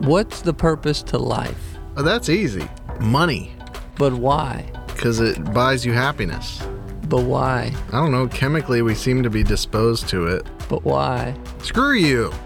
What's the purpose to life? Oh, that's easy. Money, But why? because it buys you happiness. But why? I don't know, chemically we seem to be disposed to it. But why? Screw you.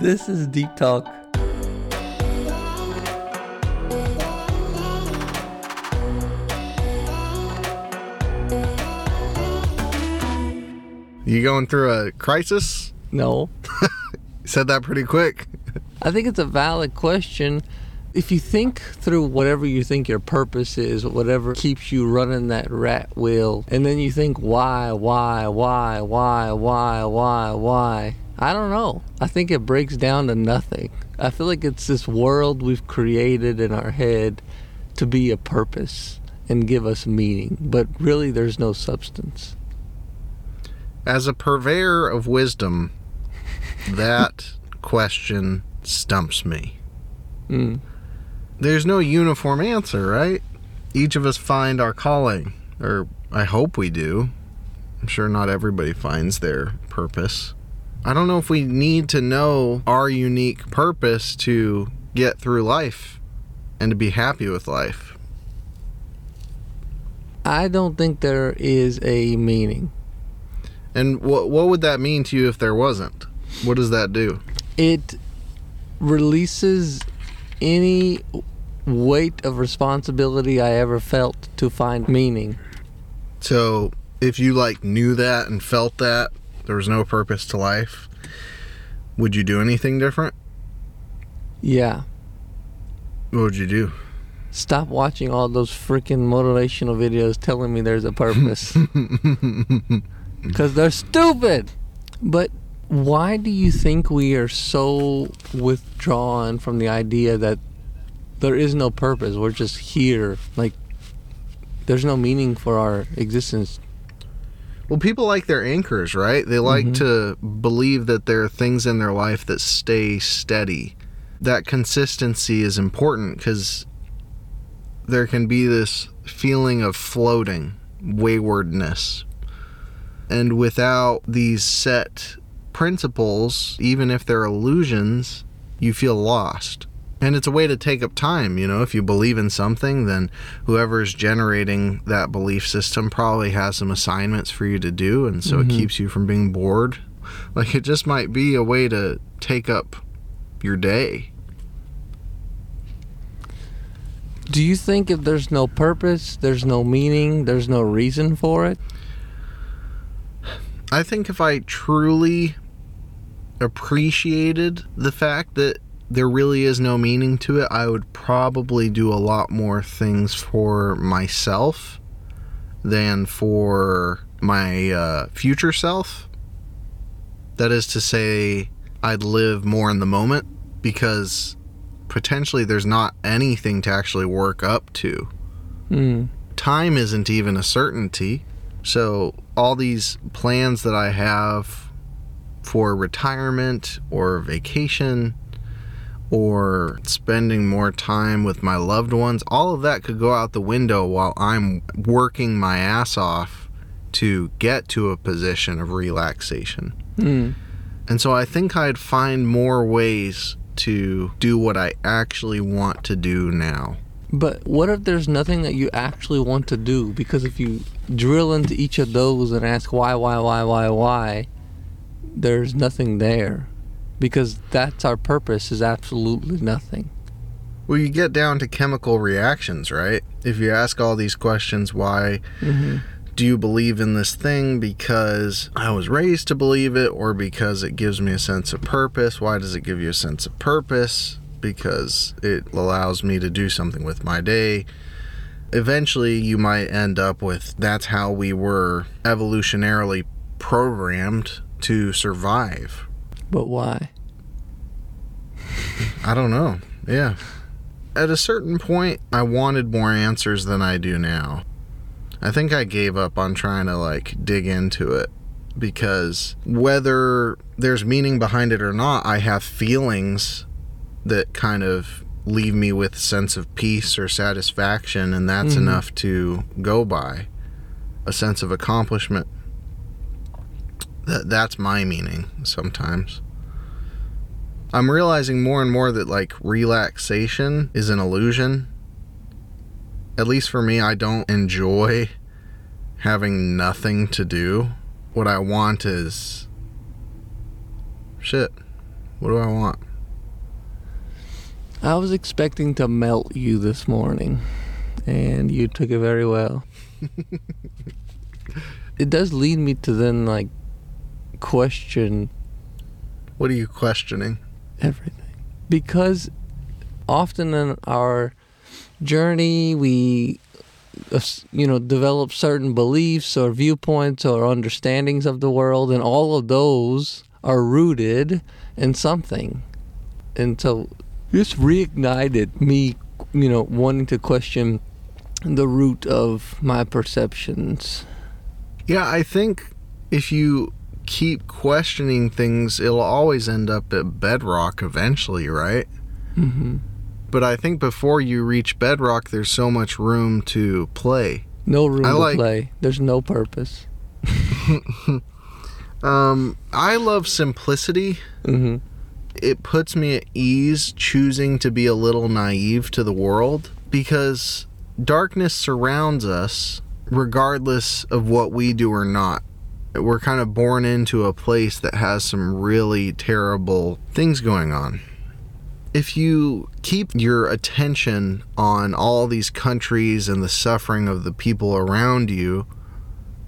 This is Deep Talk. You going through a crisis? No. Said that pretty quick. I think it's a valid question. If you think through whatever you think your purpose is, whatever keeps you running that rat wheel, and then you think why, why, why, why, why, why, why, I don't know. I think it breaks down to nothing. I feel like it's this world we've created in our head to be a purpose and give us meaning, but really there's no substance. As a purveyor of wisdom, that question stumps me. Mm. There's no uniform answer, right? Each of us find our calling, or I hope we do. I'm sure not everybody finds their purpose. I don't know if we need to know our unique purpose to get through life and to be happy with life. I don't think there is a meaning. And what what would that mean to you if there wasn't? What does that do? it releases any weight of responsibility I ever felt to find meaning. So, if you like knew that and felt that there was no purpose to life, would you do anything different? Yeah. What would you do? Stop watching all those freaking motivational videos telling me there's a purpose. Because they're stupid. But why do you think we are so withdrawn from the idea that there is no purpose? We're just here. Like, there's no meaning for our existence. Well, people like their anchors, right? They like Mhm. to believe that there are things in their life that stay steady. That consistency is important because there can be this feeling of floating, waywardness. And without these set principles, even if they're illusions, you feel lost. And it's a way to take up time, you know, if you believe in something, then whoever's generating that belief system probably has some assignments for you to do, and so Mhm. it keeps you from being bored. Like it just might be a way to take up your day. Do you think if there's no purpose, there's no meaning, there's no reason for it? I think if I truly appreciated the fact that there really is no meaning to it, I would probably do a lot more things for myself than for my uh, future self. That is to say, I'd live more in the moment because potentially there's not anything to actually work up to Hmm. time isn't even a certainty. So, all these plans that I have for retirement or vacation or spending more time with my loved ones, all of that could go out the window while I'm working my ass off to get to a position of relaxation. Hmm. And so I think I'd find more ways to do what I actually want to do now. But what if there's nothing that you actually want to do? Because if you drill into each of those and ask why, why, why, why, why, there's nothing there. Because that's our purpose is absolutely nothing. Well, you get down to chemical reactions, right? If you ask all these questions, why Mm-hmm. do you believe in this thing? Because I was raised to believe it, or because it gives me a sense of purpose? Why does it give you a sense of purpose? Because it allows me to do something with my day. Eventually, you might end up with that's how we were evolutionarily programmed to survive. But why? I don't know. Yeah. At a certain point, I wanted more answers than I do now. I think I gave up on trying to like dig into it because whether there's meaning behind it or not, I have feelings that kind of leave me with a sense of peace or satisfaction and that's Mhm. enough to go by. A sense of accomplishment. That that's my meaning sometimes. I'm realizing more and more that like relaxation is an illusion. At least for me, I don't enjoy having nothing to do. What I want is shit. What do I want? I was expecting to melt you this morning, and you took it very well. it does lead me to then like question What are you questioning? everything. Because often in our journey we uh, you know develop certain beliefs or viewpoints or understandings of the world and all of those are rooted in something. And so this reignited me you know wanting to question the root of my perceptions. Yeah, I think if you keep questioning things, it'll always end up at bedrock eventually, right? hmm But I think before you reach bedrock, there's so much room to play. no room I to like- play there's no purpose Um, I love simplicity. hmm It puts me at ease choosing to be a little naive to the world because darkness surrounds us regardless of what we do or not. We're kind of born into a place that has some really terrible things going on. If you keep your attention on all these countries and the suffering of the people around you,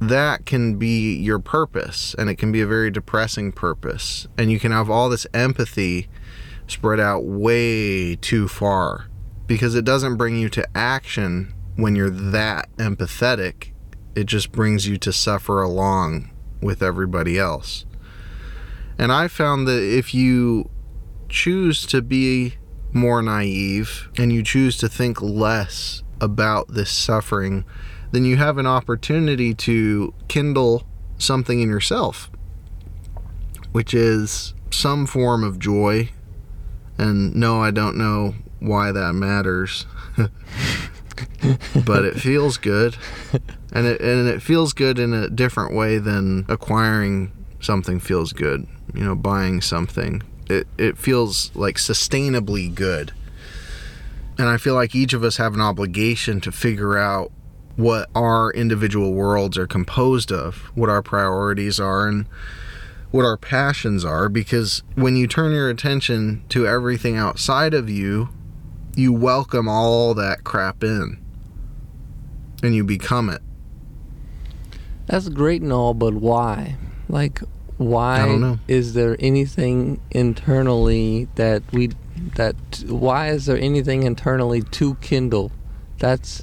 that can be your purpose and it can be a very depressing purpose and you can have all this empathy spread out way too far because it doesn't bring you to action when you're that empathetic it just brings you to suffer along with everybody else and i found that if you choose to be more naive and you choose to think less about this suffering then you have an opportunity to kindle something in yourself, which is some form of joy. And no, I don't know why that matters, but it feels good, and it and it feels good in a different way than acquiring something feels good. You know, buying something. It it feels like sustainably good. And I feel like each of us have an obligation to figure out what our individual worlds are composed of, what our priorities are, and what our passions are. Because when you turn your attention to everything outside of you, you welcome all that crap in and you become it. That's great and all, but why? Like, why I don't know. is there anything internally that we that why is there anything internally to kindle? That's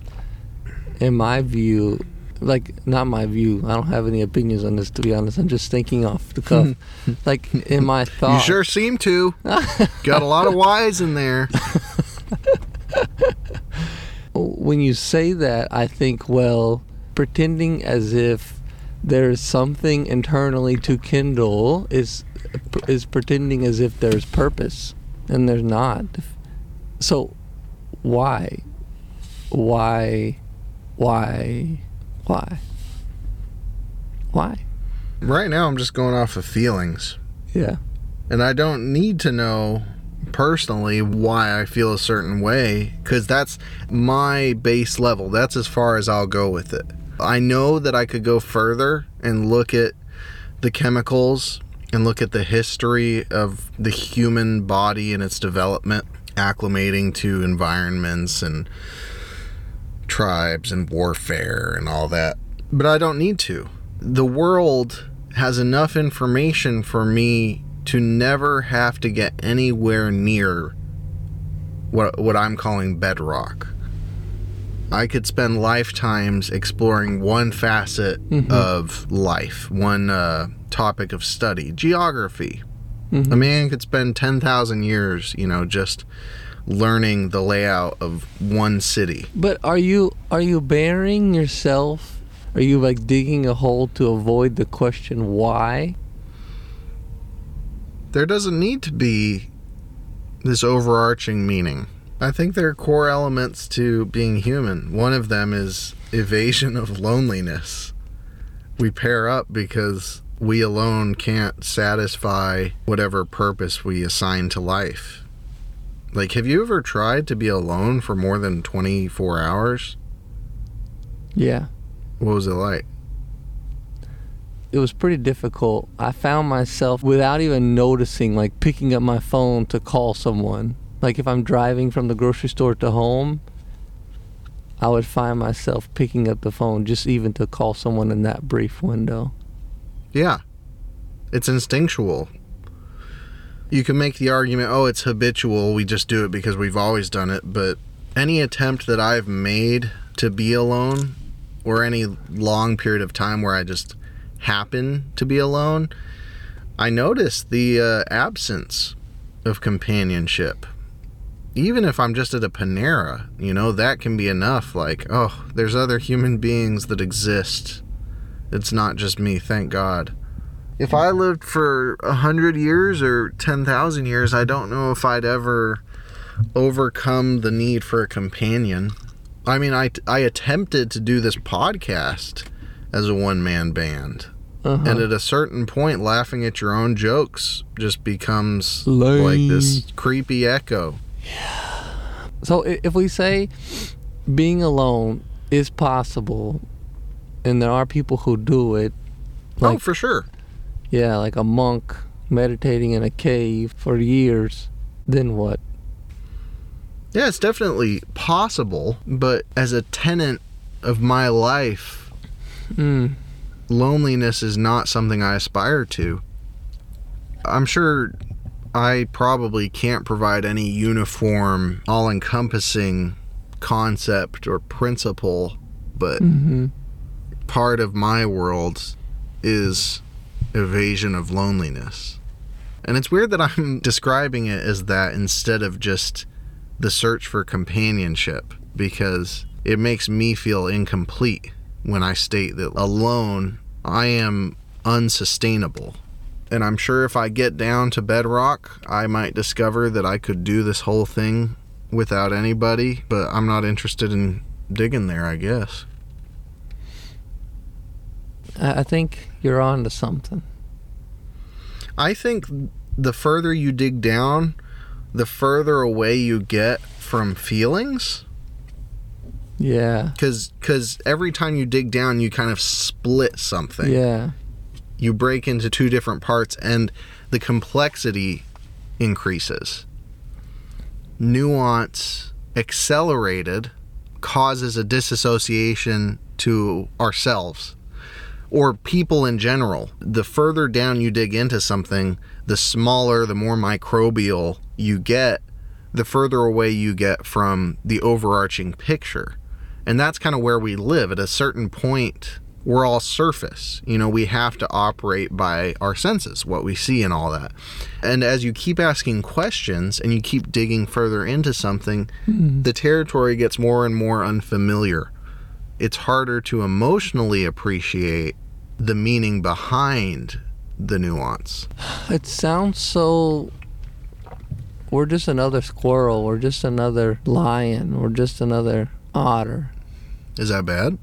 in my view, like not my view. I don't have any opinions on this to be honest. I'm just thinking off the cuff. like in my thought. You sure seem to. Got a lot of whys in there. when you say that, I think, well, pretending as if there's something internally to kindle is is pretending as if there's purpose, and there's not. So, why, why, why, why, why? Right now, I'm just going off of feelings. Yeah. And I don't need to know personally why I feel a certain way because that's my base level. That's as far as I'll go with it. I know that I could go further and look at the chemicals and look at the history of the human body and its development, acclimating to environments and tribes and warfare and all that. But I don't need to. The world has enough information for me to never have to get anywhere near what what I'm calling bedrock. I could spend lifetimes exploring one facet Mhm. of life, one uh, topic of study, geography. Mhm. A man could spend 10,000 years, you know, just learning the layout of one city. But are you are you burying yourself? Are you like digging a hole to avoid the question why? There doesn't need to be this overarching meaning. I think there are core elements to being human. One of them is evasion of loneliness. We pair up because we alone can't satisfy whatever purpose we assign to life. Like, have you ever tried to be alone for more than 24 hours? Yeah. What was it like? It was pretty difficult. I found myself without even noticing, like picking up my phone to call someone. Like if I'm driving from the grocery store to home, I would find myself picking up the phone just even to call someone in that brief window. Yeah. It's instinctual. You can make the argument, oh, it's habitual. We just do it because we've always done it. But any attempt that I've made to be alone or any long period of time where I just happen to be alone, I notice the uh, absence of companionship. Even if I'm just at a Panera, you know, that can be enough. Like, oh, there's other human beings that exist. It's not just me, thank God. If I lived for a hundred years or ten thousand years, I don't know if I'd ever overcome the need for a companion. I mean, I, I attempted to do this podcast as a one man band. Uh-huh. And at a certain point, laughing at your own jokes just becomes Lame. like this creepy echo. Yeah. So if we say being alone is possible, and there are people who do it, oh, for sure. yeah, like a monk meditating in a cave for years, then what? Yeah, it's definitely possible, but as a tenant of my life, Mm. loneliness is not something I aspire to. I'm sure I probably can't provide any uniform, all encompassing concept or principle, but hmm part of my world is evasion of loneliness. And it's weird that I'm describing it as that instead of just the search for companionship because it makes me feel incomplete when I state that alone I am unsustainable. And I'm sure if I get down to bedrock, I might discover that I could do this whole thing without anybody, but I'm not interested in digging there, I guess. I think you're on to something. I think the further you dig down, the further away you get from feelings. Yeah. Because cause every time you dig down, you kind of split something. Yeah. You break into two different parts, and the complexity increases. Nuance accelerated causes a disassociation to ourselves or people in general. The further down you dig into something, the smaller, the more microbial you get, the further away you get from the overarching picture. And that's kind of where we live. At a certain point, we're all surface. You know, we have to operate by our senses, what we see and all that. And as you keep asking questions and you keep digging further into something, hmm. the territory gets more and more unfamiliar. It's harder to emotionally appreciate the meaning behind the nuance. It sounds so. We're just another squirrel. We're just another lion. We're just another otter. Is that bad?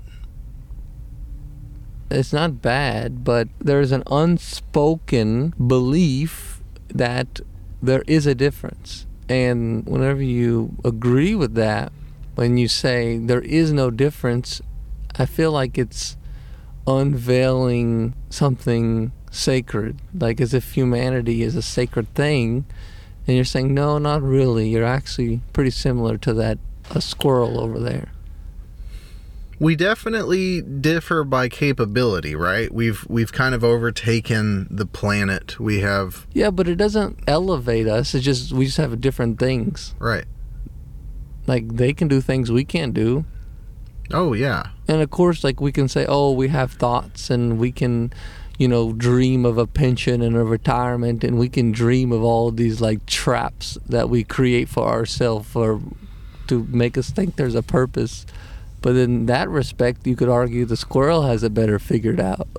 It's not bad, but there's an unspoken belief that there is a difference. And whenever you agree with that, when you say there is no difference, I feel like it's unveiling something sacred, like as if humanity is a sacred thing. And you're saying, no, not really. You're actually pretty similar to that a squirrel over there. We definitely differ by capability, right? We've we've kind of overtaken the planet. We have Yeah, but it doesn't elevate us. It's just we just have different things. right. Like they can do things we can't do. Oh yeah. And of course, like we can say, oh, we have thoughts and we can, you know, dream of a pension and a retirement and we can dream of all these like traps that we create for ourselves or to make us think there's a purpose. But in that respect, you could argue the squirrel has it better figured out.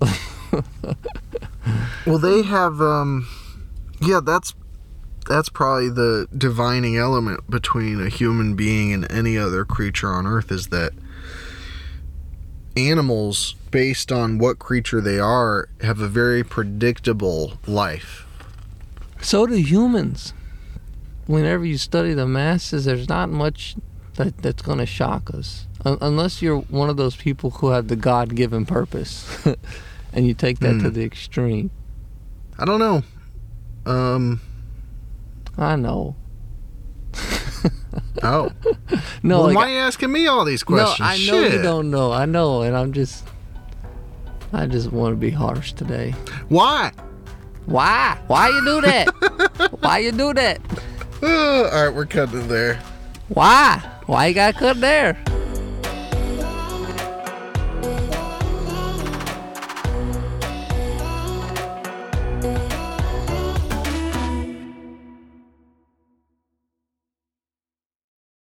Well, they have um yeah, that's that's probably the divining element between a human being and any other creature on earth is that animals, based on what creature they are, have a very predictable life. So do humans. Whenever you study the masses, there's not much that, that's going to shock us. Un- unless you're one of those people who have the God given purpose and you take that to Hmm. the extreme. I don't know. Um. I know. Oh. No, well, like, why are you asking me all these questions? no, I know you don't know. I know, and I'm just, I just want to be harsh today. Why? Why? Why you do that? Why you do that? All right, we're cutting there. Why? Why you got cut there?